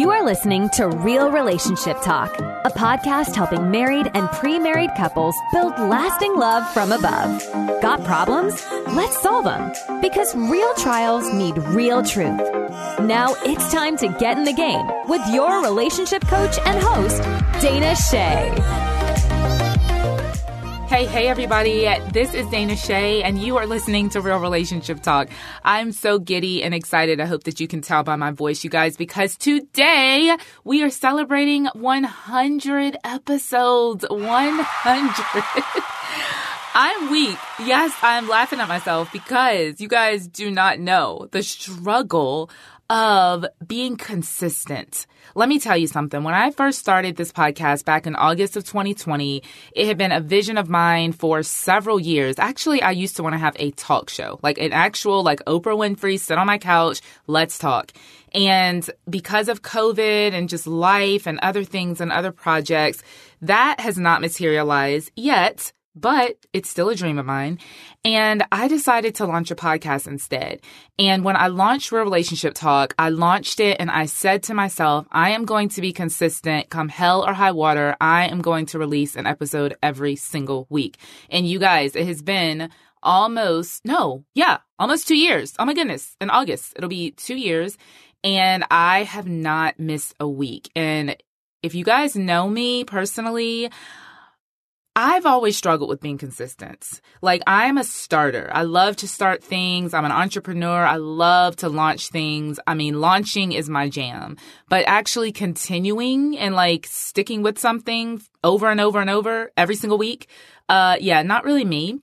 You are listening to Real Relationship Talk, a podcast helping married and pre married couples build lasting love from above. Got problems? Let's solve them. Because real trials need real truth. Now it's time to get in the game with your relationship coach and host, Dana Che. Hey, hey, everybody. This is Dana Che, and you are listening to Real Relationship Talk. I'm so giddy and excited. I hope that you can tell by my voice, you guys, because today we are celebrating 100 episodes. 100. I'm weak. Yes, I'm laughing at myself because you guys do not know the struggle of being consistent. Let me tell you something. When I first started this podcast back in August of 2020, it had been a vision of mine for several years. Actually, I used to want to have a talk show, like an actual, like Oprah Winfrey, sit on my couch, let's talk. And because of COVID and just life and other things and other projects, that has not materialized yet but it's still a dream of mine. And I decided to launch a podcast instead. And when I launched Real Relationship Talk, I launched it and I said to myself, I am going to be consistent come hell or high water. I am going to release an episode every single week. And you guys, it has been almost, no, yeah, almost two years. Oh my goodness. In August, it'll be two years. And I have not missed a week. And if you guys know me personally, I've always struggled with being consistent. Like, I'm a starter. I love to start things. I'm an entrepreneur. I love to launch things. I mean, launching is my jam, but actually continuing and like sticking with something over and over and over every single week, uh, yeah, not really me.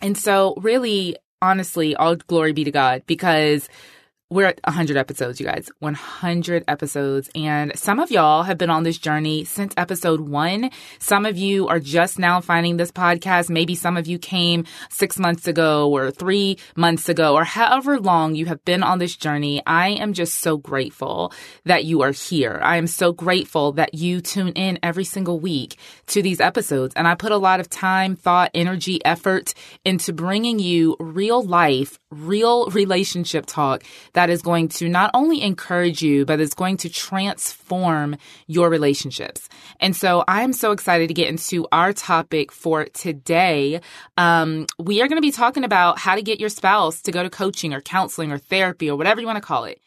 And so, really, honestly, all glory be to God because we're at 100 episodes, you guys. 100 episodes. And some of y'all have been on this journey since episode one. Some of you are just now finding this podcast. Maybe some of you came six months ago or three months ago or however long you have been on this journey. I am just so grateful that you are here. I am so grateful that you tune in every single week to these episodes. And I put a lot of time, thought, energy, effort into bringing you real life, real relationship talk that is going to not only encourage you, but it's going to transform your relationships. And so I'm so excited to get into our topic for today. Um, we are going to be talking about how to get your spouse to go to coaching or counseling or therapy or whatever you want to call it.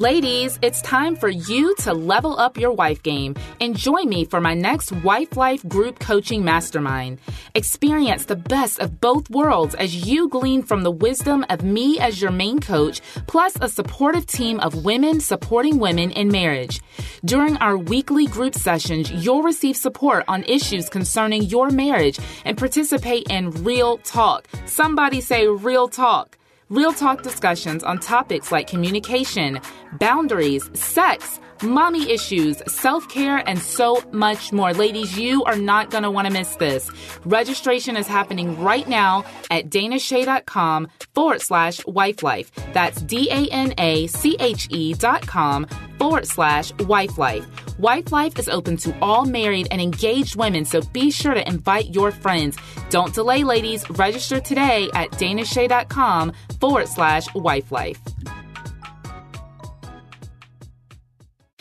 Ladies, it's time for you to level up your wife game and join me for my next Wife Life Group Coaching Mastermind. Experience the best of both worlds as you glean from the wisdom of me as your main coach, plus a supportive team of women supporting women in marriage. During our weekly group sessions, you'll receive support on issues concerning your marriage and participate in real talk. Somebody say real talk. Real talk discussions on topics like communication, boundaries, sex, mommy issues, self care, and so much more. Ladies, you are not going to want to miss this. Registration is happening right now at danache.com forward slash wife life. That's D A N A C H E dot com forward slash wife life. Wife Life is open to all married and engaged women, so be sure to invite your friends. Don't delay, ladies. Register today at danache.com forward slash wife life.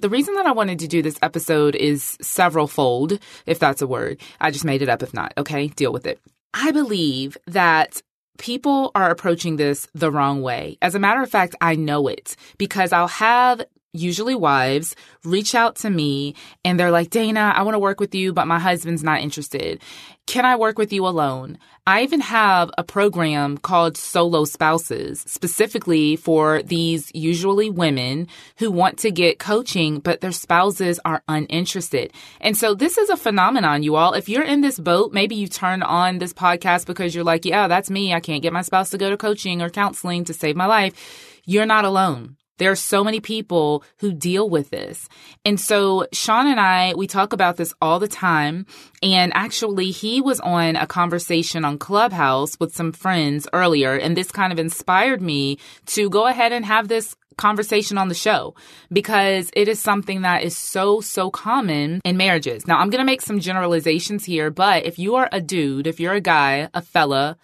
The reason that I wanted to do this episode is several fold, if that's a word. I just made it up if not. Okay, deal with it. I believe that people are approaching this the wrong way. As a matter of fact, I know it because I'll have usually wives, reach out to me and they're like, Dana, I want to work with you, but my husband's not interested. Can I work with you alone? I even have a program called Solo Spouses, specifically for these usually women who want to get coaching, but their spouses are uninterested. And so this is a phenomenon, you all. If you're in this boat, maybe you turn on this podcast because you're like, yeah, that's me. I can't get my spouse to go to coaching or counseling to save my life. You're not alone. There are so many people who deal with this. And so Shaun and I, we talk about this all the time. And actually, he was on a conversation on Clubhouse with some friends earlier. And this kind of inspired me to go ahead and have this conversation on the show because it is something that is so, so common in marriages. Now, I'm going to make some generalizations here, but if you are a dude, if you're a guy, a fella,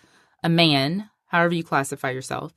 a man, however you classify yourself,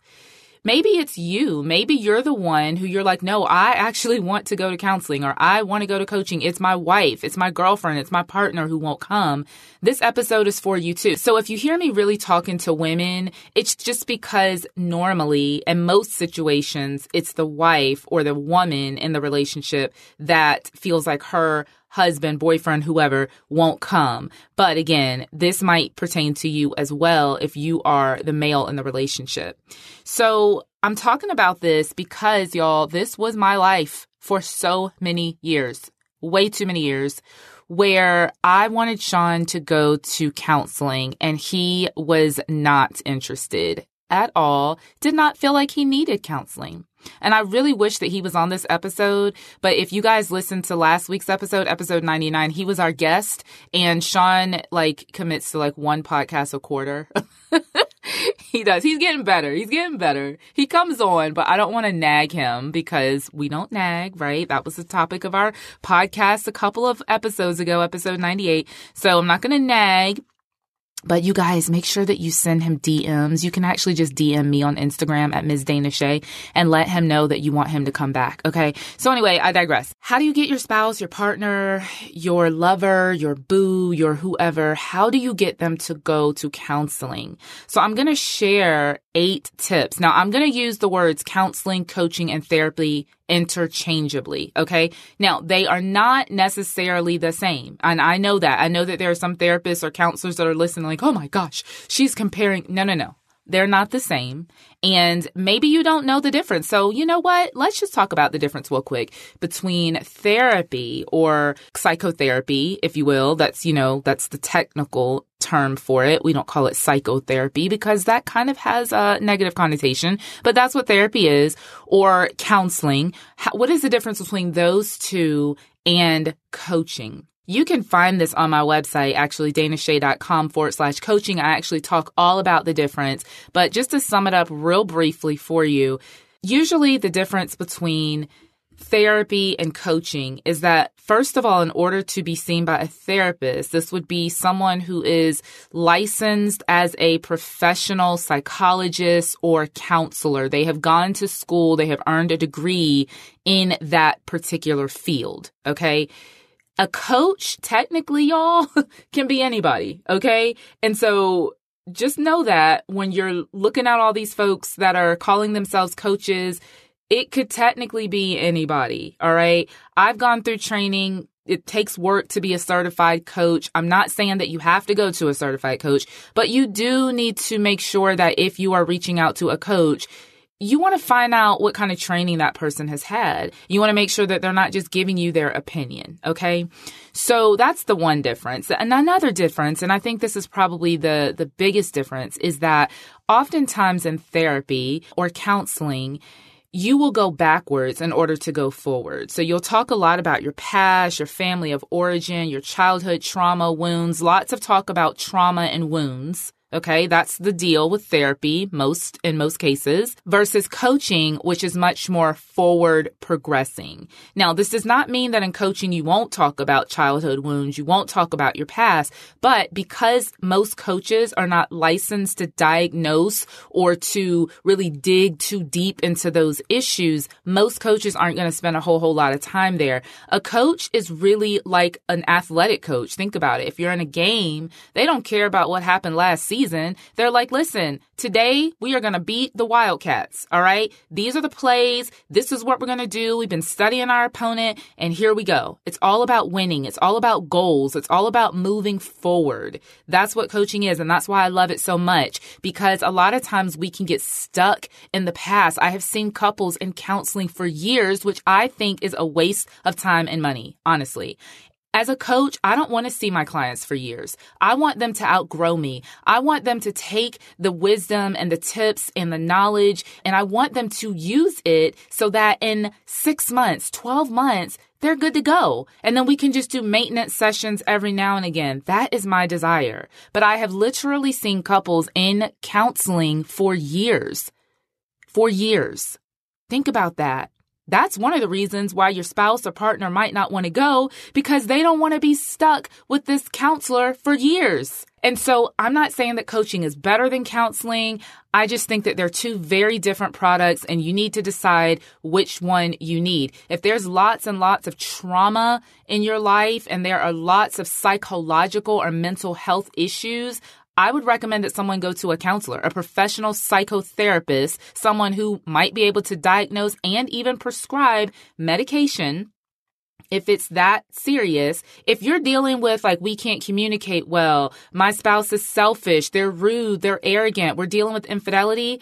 maybe it's you. Maybe you're the one who you're like, no, I actually want to go to counseling or I want to go to coaching. It's my wife. It's my girlfriend. It's my partner who won't come. This episode is for you too. So if you hear me really talking to women, it's just because normally in most situations, it's the wife or the woman in the relationship that feels like her husband, boyfriend, whoever won't come. But again, this might pertain to you as well if you are the male in the relationship. So I'm talking about this because y'all, this was my life for so many years, way too many years where I wanted Shaun to go to counseling and he was not interested at all, did not feel like he needed counseling. And I really wish that he was on this episode. But if you guys listened to last week's episode, episode 99, he was our guest and Shaun like commits to like one podcast a quarter. he does. He's getting better. He's getting better. He comes on, but I don't want to nag him because we don't nag, right? That was the topic of our podcast a couple of episodes ago, episode 98. So I'm not going to nag. But you guys, make sure that you send him DMs. You can actually just DM me on Instagram at Ms. Dana Che and let him know that you want him to come back. Okay. So anyway, I digress. How do you get your spouse, your partner, your lover, your boo, your whoever? How do you get them to go to counseling? So I'm going to share eight tips. Now I'm going to use the words counseling, coaching, and therapy interchangeably. Okay. Now they are not necessarily the same. And I know that. I know that there are some therapists or counselors that are listening like, oh my gosh, she's comparing. No, no, no. They're not the same. And maybe you don't know the difference. So, you know what? Let's just talk about the difference real quick between therapy or psychotherapy, if you will. That's, you know, that's the technical term for it. We don't call it psychotherapy because that kind of has a negative connotation, but that's what therapy is or counseling. what is the difference between those two and coaching? You can find this on my website, actually, danache.com forward slash coaching. I actually talk all about the difference. But just to sum it up real briefly for you, usually the difference between therapy and coaching is that, first of all, in order to be seen by a therapist, this would be someone who is licensed as a professional psychologist or counselor. They have gone to school, they have earned a degree in that particular field. Okay a coach, technically, y'all, can be anybody. Okay. And so just know that when you're looking at all these folks that are calling themselves coaches, it could technically be anybody. All right. I've gone through training. It takes work to be a certified coach. I'm not saying that you have to go to a certified coach, but you do need to make sure that if you are reaching out to a coach, you want to find out what kind of training that person has had. You want to make sure that they're not just giving you their opinion. Okay. So that's the one difference. And another difference, and I think this is probably the, the biggest difference is that oftentimes in therapy or counseling, you will go backwards in order to go forward. So you'll talk a lot about your past, your family of origin, your childhood trauma, wounds, lots of talk about trauma and wounds. Okay, that's the deal with therapy most in most cases versus coaching, which is much more forward progressing. Now, this does not mean that in coaching you won't talk about childhood wounds, you won't talk about your past, but because most coaches are not licensed to diagnose or to really dig too deep into those issues, most coaches aren't going to spend a whole whole lot of time there. A coach is really like an athletic coach. Think about it. If you're in a game, they don't care about what happened last season season, they're like, listen, today we are going to beat the Wildcats. All right. These are the plays. This is what we're going to do. We've been studying our opponent and here we go. It's all about winning. It's all about goals. It's all about moving forward. That's what coaching is. And that's why I love it so much because a lot of times we can get stuck in the past. I have seen couples in counseling for years, which I think is a waste of time and money, honestly. As a coach, I don't want to see my clients for years. I want them to outgrow me. I want them to take the wisdom and the tips and the knowledge and I want them to use it so that in six months, 12 months, they're good to go. And then we can just do maintenance sessions every now and again. That is my desire. But I have literally seen couples in counseling for years. For years. Think about that. That's one of the reasons why your spouse or partner might not want to go because they don't want to be stuck with this counselor for years. And so I'm not saying that coaching is better than counseling. I just think that they're two very different products and you need to decide which one you need. If there's lots and lots of trauma in your life and there are lots of psychological or mental health issues, I would recommend that someone go to a counselor, a professional psychotherapist, someone who might be able to diagnose and even prescribe medication if it's that serious, if you're dealing with like, we can't communicate well, my spouse is selfish, they're rude, they're arrogant, we're dealing with infidelity,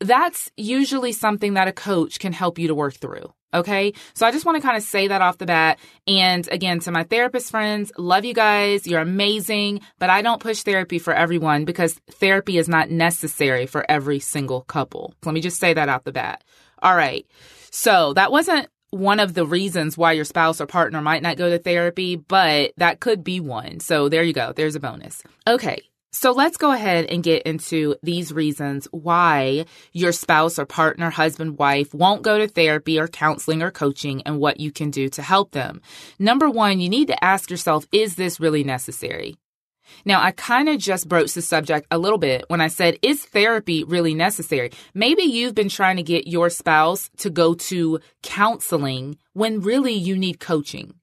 that's usually something that a coach can help you to work through. Okay. So I just want to kind of say that off the bat. And again, to my therapist friends, love you guys. You're amazing, but I don't push therapy for everyone because therapy is not necessary for every single couple. Let me just say that out the bat. All right. So that wasn't one of the reasons why your spouse or partner might not go to therapy, but that could be one. So there you go. There's a bonus. Okay. So let's go ahead and get into these reasons why your spouse or partner, husband, wife won't go to therapy or counseling or coaching and what you can do to help them. Number one, you need to ask yourself, is this really necessary? Now, I kind of just broached the subject a little bit when I said, is therapy really necessary? Maybe you've been trying to get your spouse to go to counseling when really you need coaching.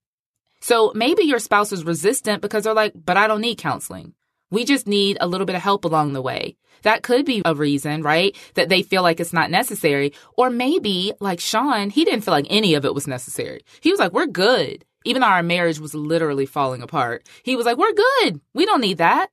So maybe your spouse is resistant because they're like, but I don't need counseling. We just need a little bit of help along the way. That could be a reason, right? That they feel like it's not necessary. Or maybe, like Shaun, he didn't feel like any of it was necessary. He was like, we're good. Even though our marriage was literally falling apart, he was like, we're good. We don't need that.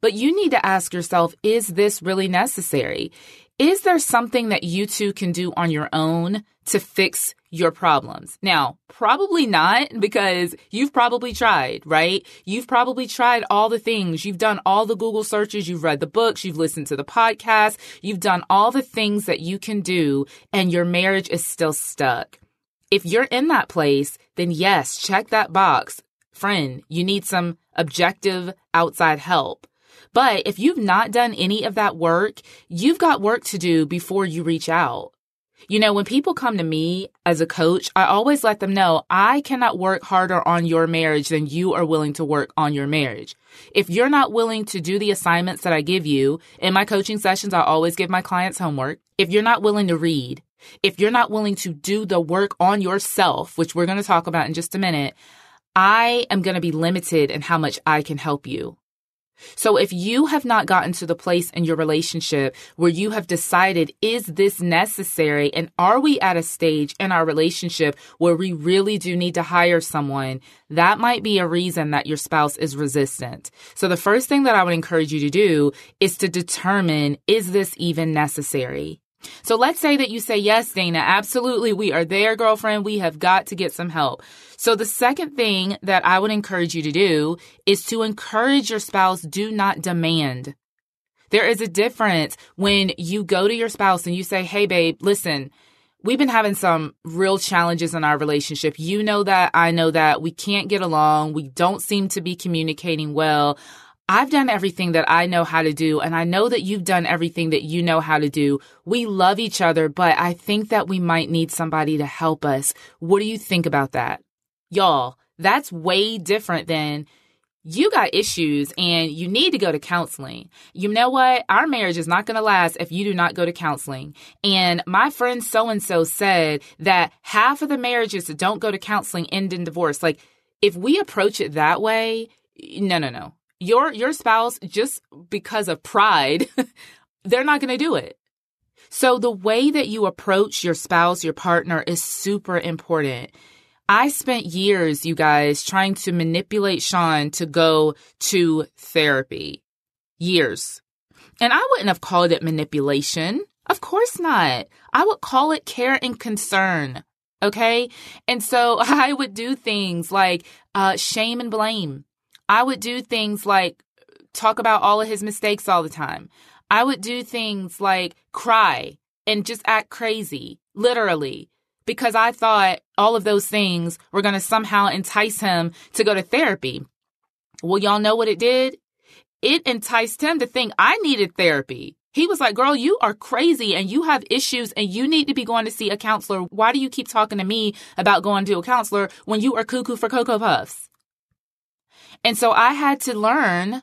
But you need to ask yourself, is this really necessary? Is there something that you two can do on your own to fix your problems? Now, probably not because you've probably tried, right? You've probably tried all the things. You've done all the Google searches. You've read the books. You've listened to the podcast. You've done all the things that you can do and your marriage is still stuck. If you're in that place, then yes, check that box. Friend, you need some objective outside help. But if you've not done any of that work, you've got work to do before you reach out. You know, when people come to me as a coach, I always let them know I cannot work harder on your marriage than you are willing to work on your marriage. If you're not willing to do the assignments that I give you in my coaching sessions, I always give my clients homework. If you're not willing to read, if you're not willing to do the work on yourself, which we're going to talk about in just a minute, I am going to be limited in how much I can help you. So if you have not gotten to the place in your relationship where you have decided, is this necessary? And are we at a stage in our relationship where we really do need to hire someone? That might be a reason that your spouse is resistant. So the first thing that I would encourage you to do is to determine, is this even necessary? So let's say that you say, yes, Dana, absolutely. We are there, girlfriend. We have got to get some help. So the second thing that I would encourage you to do is to encourage your spouse, do not demand. There is a difference when you go to your spouse and you say, Hey, babe, listen, we've been having some real challenges in our relationship. You know that. I know that. We can't get along. We don't seem to be communicating well. I've done everything that I know how to do, and I know that you've done everything that you know how to do. We love each other, but I think that we might need somebody to help us. What do you think about that? Y'all, that's way different than you got issues and you need to go to counseling. You know what? Our marriage is not going to last if you do not go to counseling. And my friend so and so said that half of the marriages that don't go to counseling end in divorce. Like, if we approach it that way, no, no, no your your spouse just because of pride they're not going to do it. So the way that you approach your spouse your partner is super important. I spent years you guys trying to manipulate shaun to go to therapy. Years. And i wouldn't have called it manipulation. Of course not. I would call it care and concern okay? And so i would do things like uh, shame and blame I would do things like talk about all of his mistakes all the time. I would do things like cry and just act crazy, literally, because I thought all of those things were going to somehow entice him to go to therapy. Well, y'all know what it did? It enticed him to think I needed therapy. He was like, girl, you are crazy and you have issues and you need to be going to see a counselor. Why do you keep talking to me about going to a counselor when you are cuckoo for Cocoa Puffs? And so I had to learn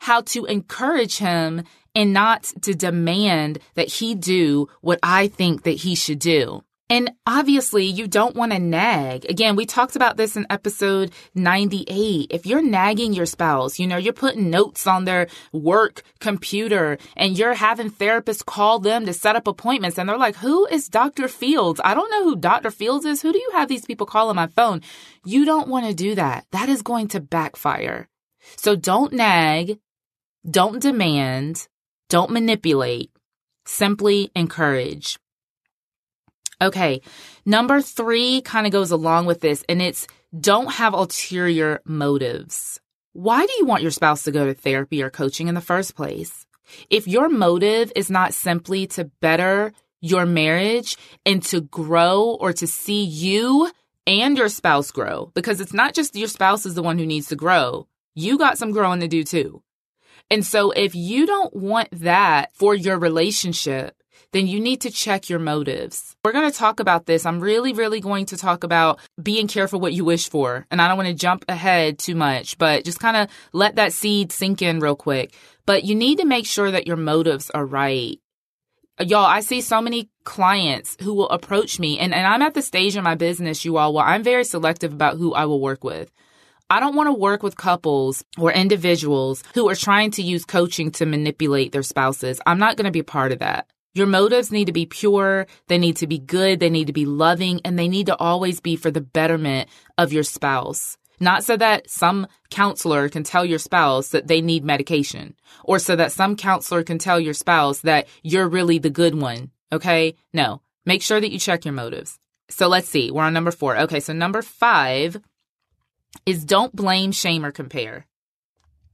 how to encourage him and not to demand that he do what I think that he should do. And obviously, you don't want to nag. Again, we talked about this in episode 98. If you're nagging your spouse, you know, you're putting notes on their work computer and you're having therapists call them to set up appointments and they're like, who is Dr. Fields? I don't know who Dr. Fields is. Who do you have these people call on my phone? You don't want to do that. That is going to backfire. So don't nag. Don't demand. Don't manipulate. Simply encourage. Okay. Number three kind of goes along with this, and it's don't have ulterior motives. Why do you want your spouse to go to therapy or coaching in the first place? If your motive is not simply to better your marriage and to grow or to see you and your spouse grow, because it's not just your spouse is the one who needs to grow. You got some growing to do too. And so if you don't want that for your relationship, then you need to check your motives. We're going to talk about this. I'm really, really going to talk about being careful what you wish for. And I don't want to jump ahead too much, but just kind of let that seed sink in real quick. But you need to make sure that your motives are right. Y'all, I see so many clients who will approach me, and, and I'm at the stage in my business, you all, where I'm very selective about who I will work with. I don't want to work with couples or individuals who are trying to use coaching to manipulate their spouses. I'm not going to be part of that. Your motives need to be pure, they need to be good, they need to be loving, and they need to always be for the betterment of your spouse. Not so that some counselor can tell your spouse that they need medication, or so that some counselor can tell your spouse that you're really the good one. Okay? No. Make sure that you check your motives. So let's see. We're on number four. Okay, so number five is don't blame, shame, or compare.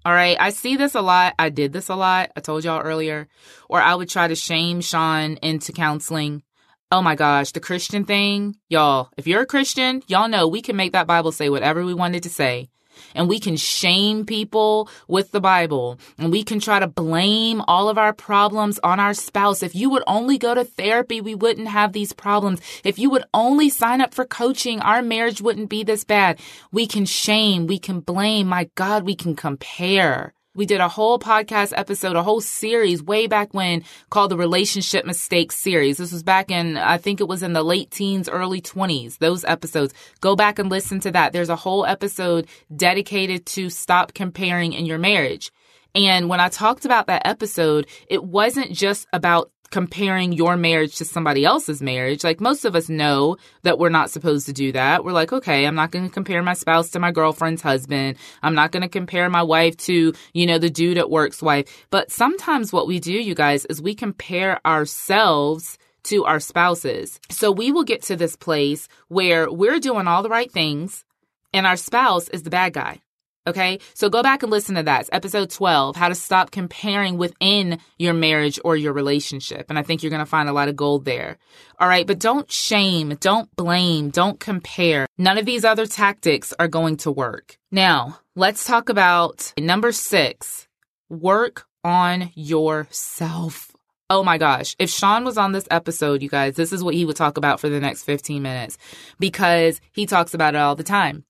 All right. I see this a lot. I did this a lot. I told y'all earlier. Or I would try to shame Shaun into counseling. Oh my gosh, the Christian thing. Y'all, if you're a Christian, y'all know we can make that Bible say whatever we wanted to say and we can shame people with the Bible and we can try to blame all of our problems on our spouse. If you would only go to therapy, we wouldn't have these problems. If you would only sign up for coaching, our marriage wouldn't be this bad. We can shame, we can blame. My God, we can compare. We did a whole podcast episode, a whole series way back when called the Relationship Mistakes series. This was back in, I think it was in the late teens, early 20s, those episodes. Go back and listen to that. There's a whole episode dedicated to stop comparing in your marriage. And when I talked about that episode, it wasn't just about comparing your marriage to somebody else's marriage. Like most of us know that we're not supposed to do that. We're like, okay, I'm not going to compare my spouse to my girlfriend's husband. I'm not going to compare my wife to, you know, the dude at work's wife. But sometimes what we do, you guys, is we compare ourselves to our spouses. So we will get to this place where we're doing all the right things and our spouse is the bad guy. Okay. So go back and listen to that. It's episode 12, how to stop comparing within your marriage or your relationship. And I think you're going to find a lot of gold there. All right. But don't shame, don't blame, don't compare. None of these other tactics are going to work. Now let's talk about number six, work on yourself. Oh my gosh. If Shaun was on this episode, you guys, this is what he would talk about for the next 15 minutes because he talks about it all the time.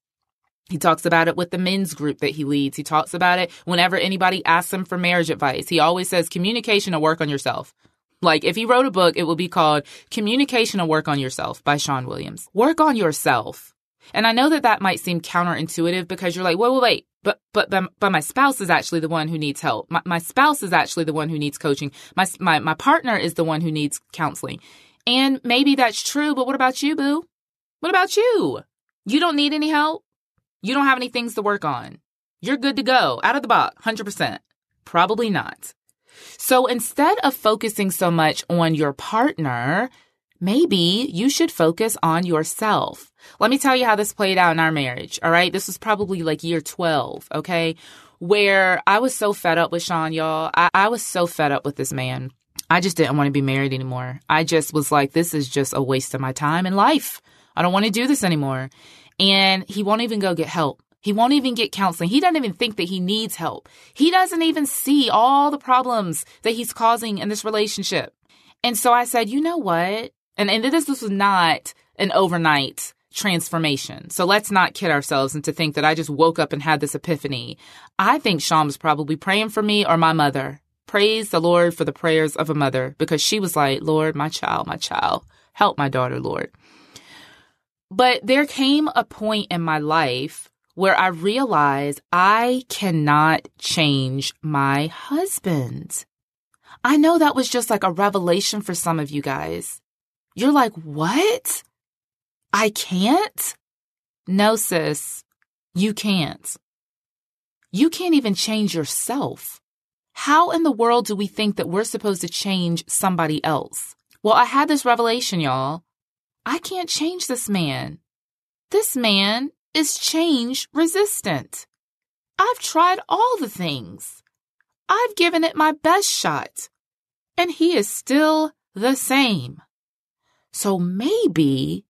He talks about it with the men's group that he leads. He talks about it whenever anybody asks him for marriage advice. He always says communication or work on yourself. Like if he wrote a book, it would be called Communication or Work on Yourself by Shaun Williams. Work on yourself. And I know that that might seem counterintuitive because you're like, wait, wait, wait, but, but, but, but my spouse is actually the one who needs help. My, my spouse is actually the one who needs coaching. My, my, my partner is the one who needs counseling. And maybe that's true, but what about you, boo? What about you? You don't need any help? You don't have any things to work on. You're good to go out of the box, 100%. Probably not. So instead of focusing so much on your partner, maybe you should focus on yourself. Let me tell you how this played out in our marriage. All right. This was probably like year 12. Okay. Where I was so fed up with Shaun, y'all. I, I was so fed up with this man. I just didn't want to be married anymore. I just was like, this is just a waste of my time and life. I don't want to do this anymore and he won't even go get help. He won't even get counseling. He doesn't even think that he needs help. He doesn't even see all the problems that he's causing in this relationship. And so I said, you know what? And, and this, this was not an overnight transformation. So let's not kid ourselves and to think that I just woke up and had this epiphany. I think Shaun was probably praying for me or my mother. Praise the Lord for the prayers of a mother because she was like, Lord, my child, my child, help my daughter, Lord. But there came a point in my life where I realized I cannot change my husband. I know that was just like a revelation for some of you guys. You're like, what? I can't? No, sis, you can't. You can't even change yourself. How in the world do we think that we're supposed to change somebody else? Well, I had this revelation, y'all. I can't change this man. This man is change resistant. I've tried all the things. I've given it my best shot. And he is still the same. So maybe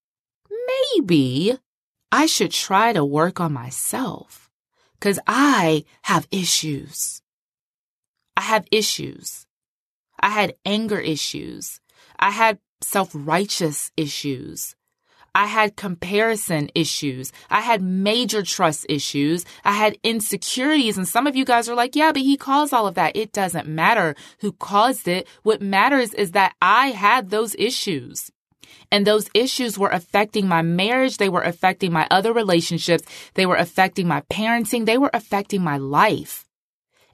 maybe I should try to work on myself because I have issues. I have issues. I had anger issues. I had self righteous issues. I had comparison issues. I had major trust issues. I had insecurities. And some of you guys are like, yeah, but he caused all of that. It doesn't matter who caused it. What matters is that I had those issues. And those issues were affecting my marriage. They were affecting my other relationships. They were affecting my parenting. They were affecting my life.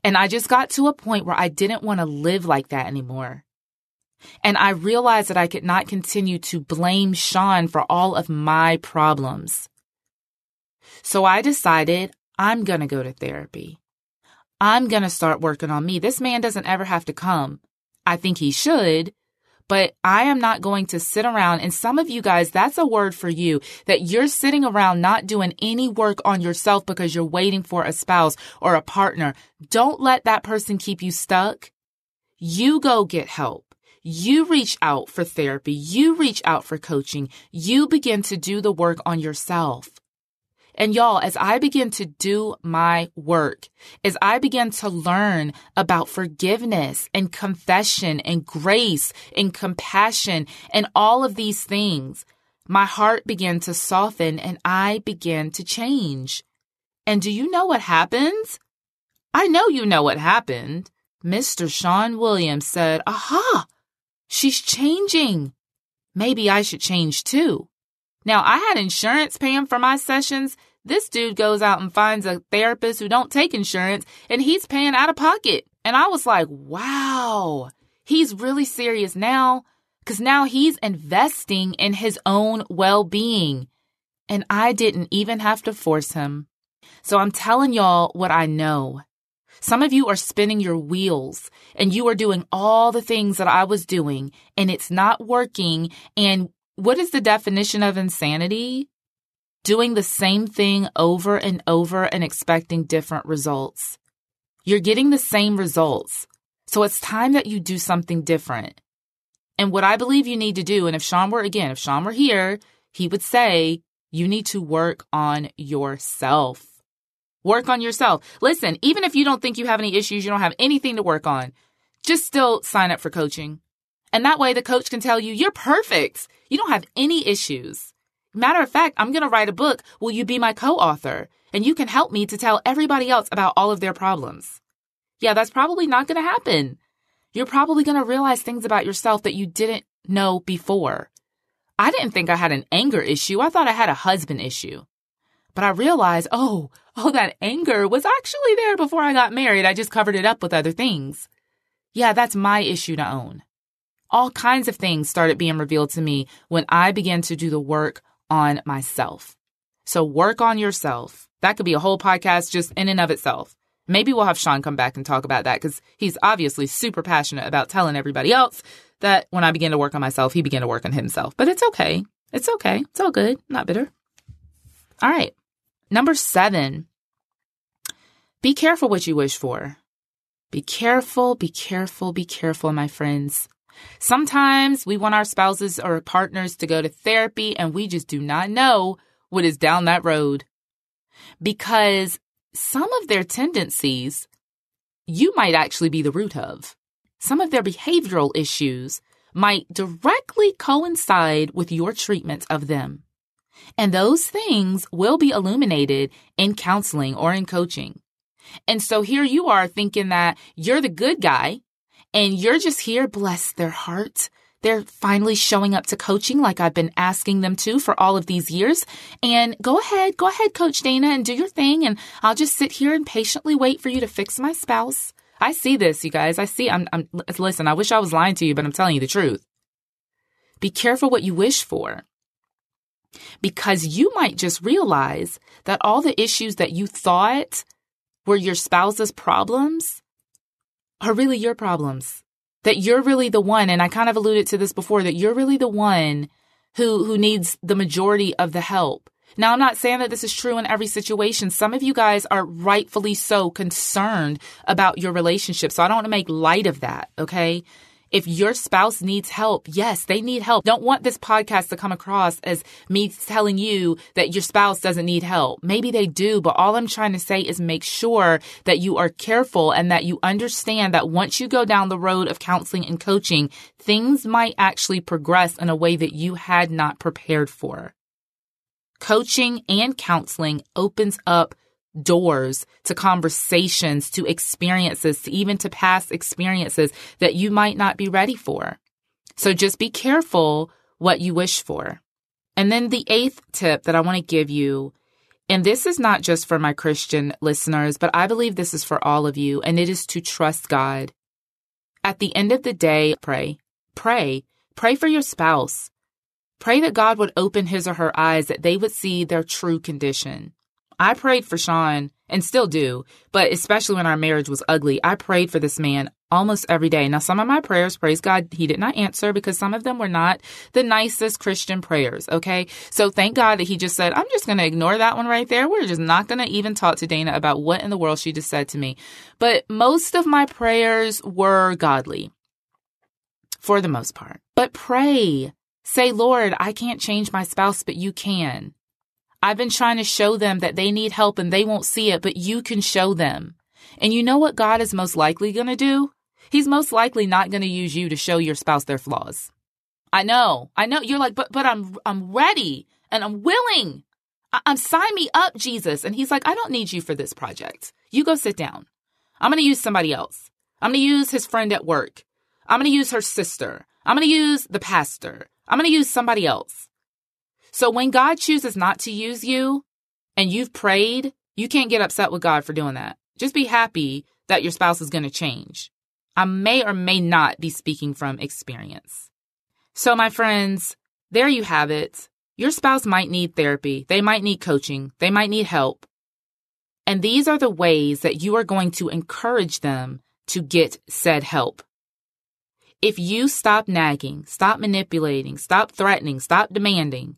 And I just got to a point where I didn't want to live like that anymore. And I realized that I could not continue to blame Shaun for all of my problems. So I decided I'm going to go to therapy. I'm going to start working on me. This man doesn't ever have to come. I think he should, but I am not going to sit around. And some of you guys, that's a word for you that you're sitting around not doing any work on yourself because you're waiting for a spouse or a partner. Don't let that person keep you stuck. You go get help. You reach out for therapy. You reach out for coaching. You begin to do the work on yourself. And y'all, as I begin to do my work, as I begin to learn about forgiveness and confession and grace and compassion and all of these things, my heart began to soften and I began to change. And do you know what happened? I know you know what happened. Mr. Shaun Williams said, Aha, she's changing. Maybe I should change too. Now, I had insurance paying for my sessions. This dude goes out and finds a therapist who don't take insurance and he's paying out of pocket. And I was like, wow, he's really serious now because now he's investing in his own well being. And I didn't even have to force him. So I'm telling y'all what I know. Some of you are spinning your wheels and you are doing all the things that I was doing and it's not working. And what is the definition of insanity? Doing the same thing over and over and expecting different results. You're getting the same results. So it's time that you do something different. And what I believe you need to do, and if Shaun were again, if Shaun were here, he would say, you need to work on yourself. Work on yourself. Listen, even if you don't think you have any issues, you don't have anything to work on, just still sign up for coaching. And that way the coach can tell you, you're perfect. You don't have any issues. Matter of fact, I'm going to write a book. Will you be my co-author? And you can help me to tell everybody else about all of their problems. Yeah, that's probably not going to happen. You're probably going to realize things about yourself that you didn't know before. I didn't think I had an anger issue. I thought I had a husband issue. But I realized, oh, oh, that anger was actually there before I got married. I just covered it up with other things. Yeah, that's my issue to own all kinds of things started being revealed to me when I began to do the work on myself. So work on yourself. That could be a whole podcast just in and of itself. Maybe we'll have Shaun come back and talk about that because he's obviously super passionate about telling everybody else that when I began to work on myself, he began to work on himself. But it's okay. It's okay. It's all good. Not bitter. All right. Number seven, be careful what you wish for. Be careful, be careful, be careful, my friends. Sometimes we want our spouses or partners to go to therapy and we just do not know what is down that road. because some of their tendencies you might actually be the root of. Some of their behavioral issues might directly coincide with your treatment of them. And those things will be illuminated in counseling or in coaching. And so here you are thinking that you're the good guy and you're just here, bless their heart. They're finally showing up to coaching like I've been asking them to for all of these years. And go ahead, go ahead, Coach Dana, and do your thing. And I'll just sit here and patiently wait for you to fix my spouse. I see this, you guys. I see. I'm, I'm, listen, I wish I was lying to you, but I'm telling you the truth. Be careful what you wish for because you might just realize that all the issues that you thought were your spouse's problems are really your problems. That you're really the one, and I kind of alluded to this before, that you're really the one who, who needs the majority of the help. Now, I'm not saying that this is true in every situation. Some of you guys are rightfully so concerned about your relationship. So I don't want to make light of that. Okay. If your spouse needs help, yes, they need help. Don't want this podcast to come across as me telling you that your spouse doesn't need help. Maybe they do, but all I'm trying to say is make sure that you are careful and that you understand that once you go down the road of counseling and coaching, things might actually progress in a way that you had not prepared for. Coaching and counseling opens up doors to conversations, to experiences, to even to past experiences that you might not be ready for. So just be careful what you wish for. And then the eighth tip that I want to give you, and this is not just for my Christian listeners, but I believe this is for all of you, and it is to trust God. At the end of the day, pray. Pray. Pray for your spouse. Pray that God would open his or her eyes that they would see their true condition. I prayed for Shaun and still do, but especially when our marriage was ugly, I prayed for this man almost every day. Now, some of my prayers, praise God, he did not answer because some of them were not the nicest Christian prayers. Okay. So thank God that he just said, I'm just going to ignore that one right there. We're just not going to even talk to Dana about what in the world she just said to me. But most of my prayers were godly for the most part. But pray. Say, Lord, I can't change my spouse, but you can. I've been trying to show them that they need help and they won't see it, but you can show them. And you know what God is most likely going to do? He's most likely not going to use you to show your spouse their flaws. I know. I know. You're like, but, but I'm, I'm ready and I'm willing. I, I'm sign me up, Jesus. And he's like, I don't need you for this project. You go sit down. I'm going to use somebody else. I'm going to use his friend at work. I'm going to use her sister. I'm going to use the pastor. I'm going to use somebody else. So when God chooses not to use you and you've prayed, you can't get upset with God for doing that. Just be happy that your spouse is going to change. I may or may not be speaking from experience. So, my friends, there you have it. Your spouse might need therapy. They might need coaching. They might need help. And these are the ways that you are going to encourage them to get said help. If you stop nagging, stop manipulating, stop threatening, stop demanding,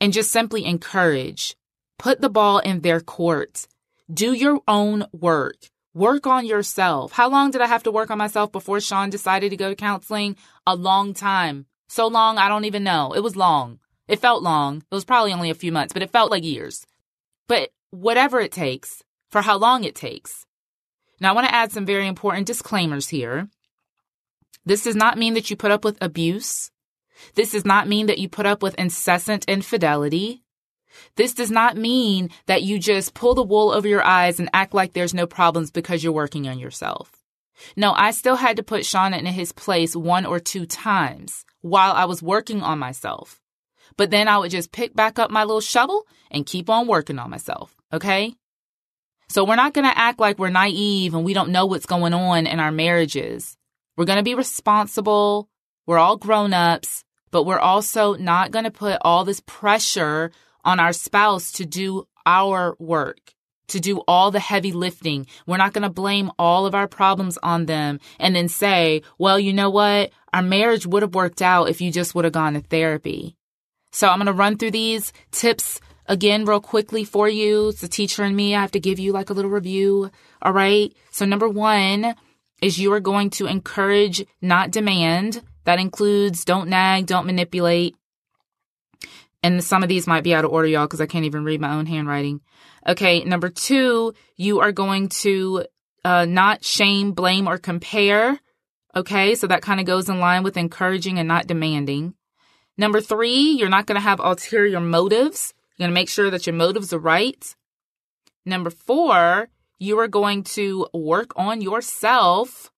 and just simply encourage. Put the ball in their court. Do your own work. Work on yourself. How long did I have to work on myself before Shaun decided to go to counseling? A long time. So long, I don't even know. It was long. It felt long. It was probably only a few months, but it felt like years. But whatever it takes, for how long it takes. Now, I want to add some very important disclaimers here. This does not mean that you put up with abuse. This does not mean that you put up with incessant infidelity. This does not mean that you just pull the wool over your eyes and act like there's no problems because you're working on yourself. No, I still had to put Shaun in his place one or two times while I was working on myself. But then I would just pick back up my little shovel and keep on working on myself. Okay? So we're not going to act like we're naive and we don't know what's going on in our marriages. We're going to be responsible. We're all grown ups but we're also not going to put all this pressure on our spouse to do our work, to do all the heavy lifting. We're not going to blame all of our problems on them and then say, well, you know what? Our marriage would have worked out if you just would have gone to therapy. So I'm going to run through these tips again real quickly for you. It's the teacher and me. I have to give you like a little review. All right. So number one is you are going to encourage, not demand. That includes don't nag, don't manipulate. And some of these might be out of order, y'all, because I can't even read my own handwriting. Okay, number two, you are going to uh, not shame, blame, or compare. Okay, so that kind of goes in line with encouraging and not demanding. Number three, you're not going to have ulterior motives. You're going to make sure that your motives are right. Number four, you are going to work on yourself.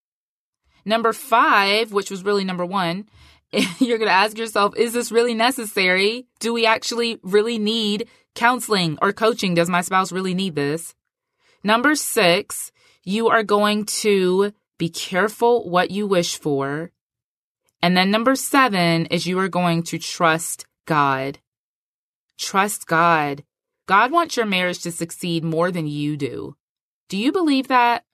Number five, which was really number one, you're going to ask yourself, is this really necessary? Do we actually really need counseling or coaching? Does my spouse really need this? Number six, you are going to be careful what you wish for. And then number seven is you are going to trust God. Trust God. God wants your marriage to succeed more than you do. Do you believe that?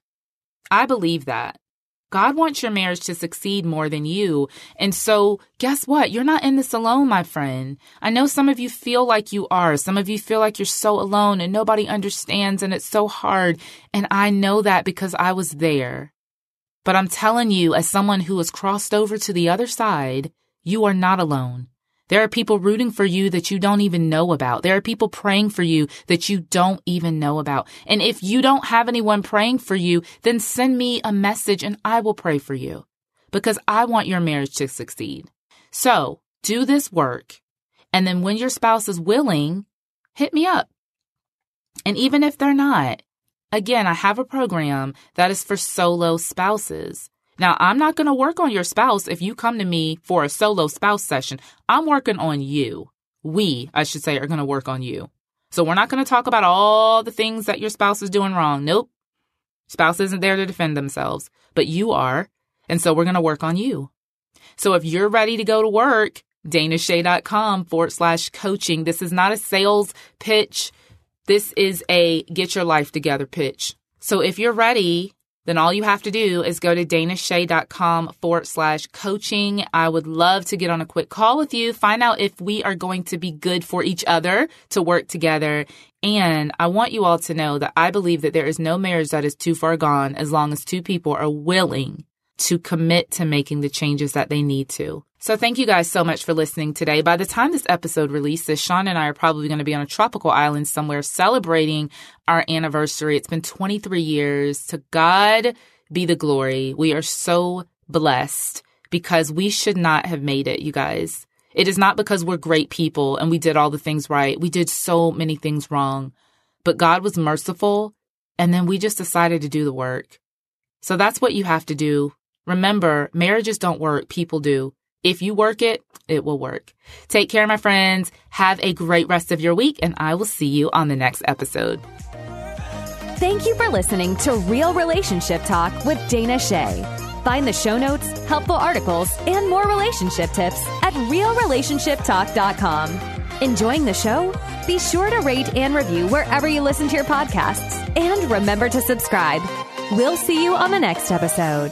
I believe that. God wants your marriage to succeed more than you. And so, guess what? You're not in this alone, my friend. I know some of you feel like you are. Some of you feel like you're so alone and nobody understands and it's so hard. And I know that because I was there. But I'm telling you, as someone who has crossed over to the other side, you are not alone. There are people rooting for you that you don't even know about. There are people praying for you that you don't even know about. And if you don't have anyone praying for you, then send me a message and I will pray for you because I want your marriage to succeed. So do this work. And then when your spouse is willing, hit me up. And even if they're not, again, I have a program that is for solo spouses. Now, I'm not going to work on your spouse if you come to me for a solo spouse session. I'm working on you. We, I should say, are going to work on you. So we're not going to talk about all the things that your spouse is doing wrong. Nope. Spouse isn't there to defend themselves, but you are. And so we're going to work on you. So if you're ready to go to work, danache.com forward slash coaching. This is not a sales pitch. This is a get your life together pitch. So if you're ready, then all you have to do is go to danache.com forward slash coaching. I would love to get on a quick call with you, find out if we are going to be good for each other to work together. And I want you all to know that I believe that there is no marriage that is too far gone as long as two people are willing to commit to making the changes that they need to. So thank you guys so much for listening today. By the time this episode releases, Shaun and I are probably going to be on a tropical island somewhere celebrating our anniversary. It's been 23 years. To God be the glory. We are so blessed because we should not have made it, you guys. It is not because we're great people and we did all the things right. We did so many things wrong, but God was merciful. And then we just decided to do the work. So that's what you have to do. Remember, marriages don't work. People do. If you work it, it will work. Take care, my friends. Have a great rest of your week, and I will see you on the next episode. Thank you for listening to Real Relationship Talk with Dana Che. Find the show notes, helpful articles, and more relationship tips at realrelationshiptalk.com. Enjoying the show? Be sure to rate and review wherever you listen to your podcasts. And remember to subscribe. We'll see you on the next episode.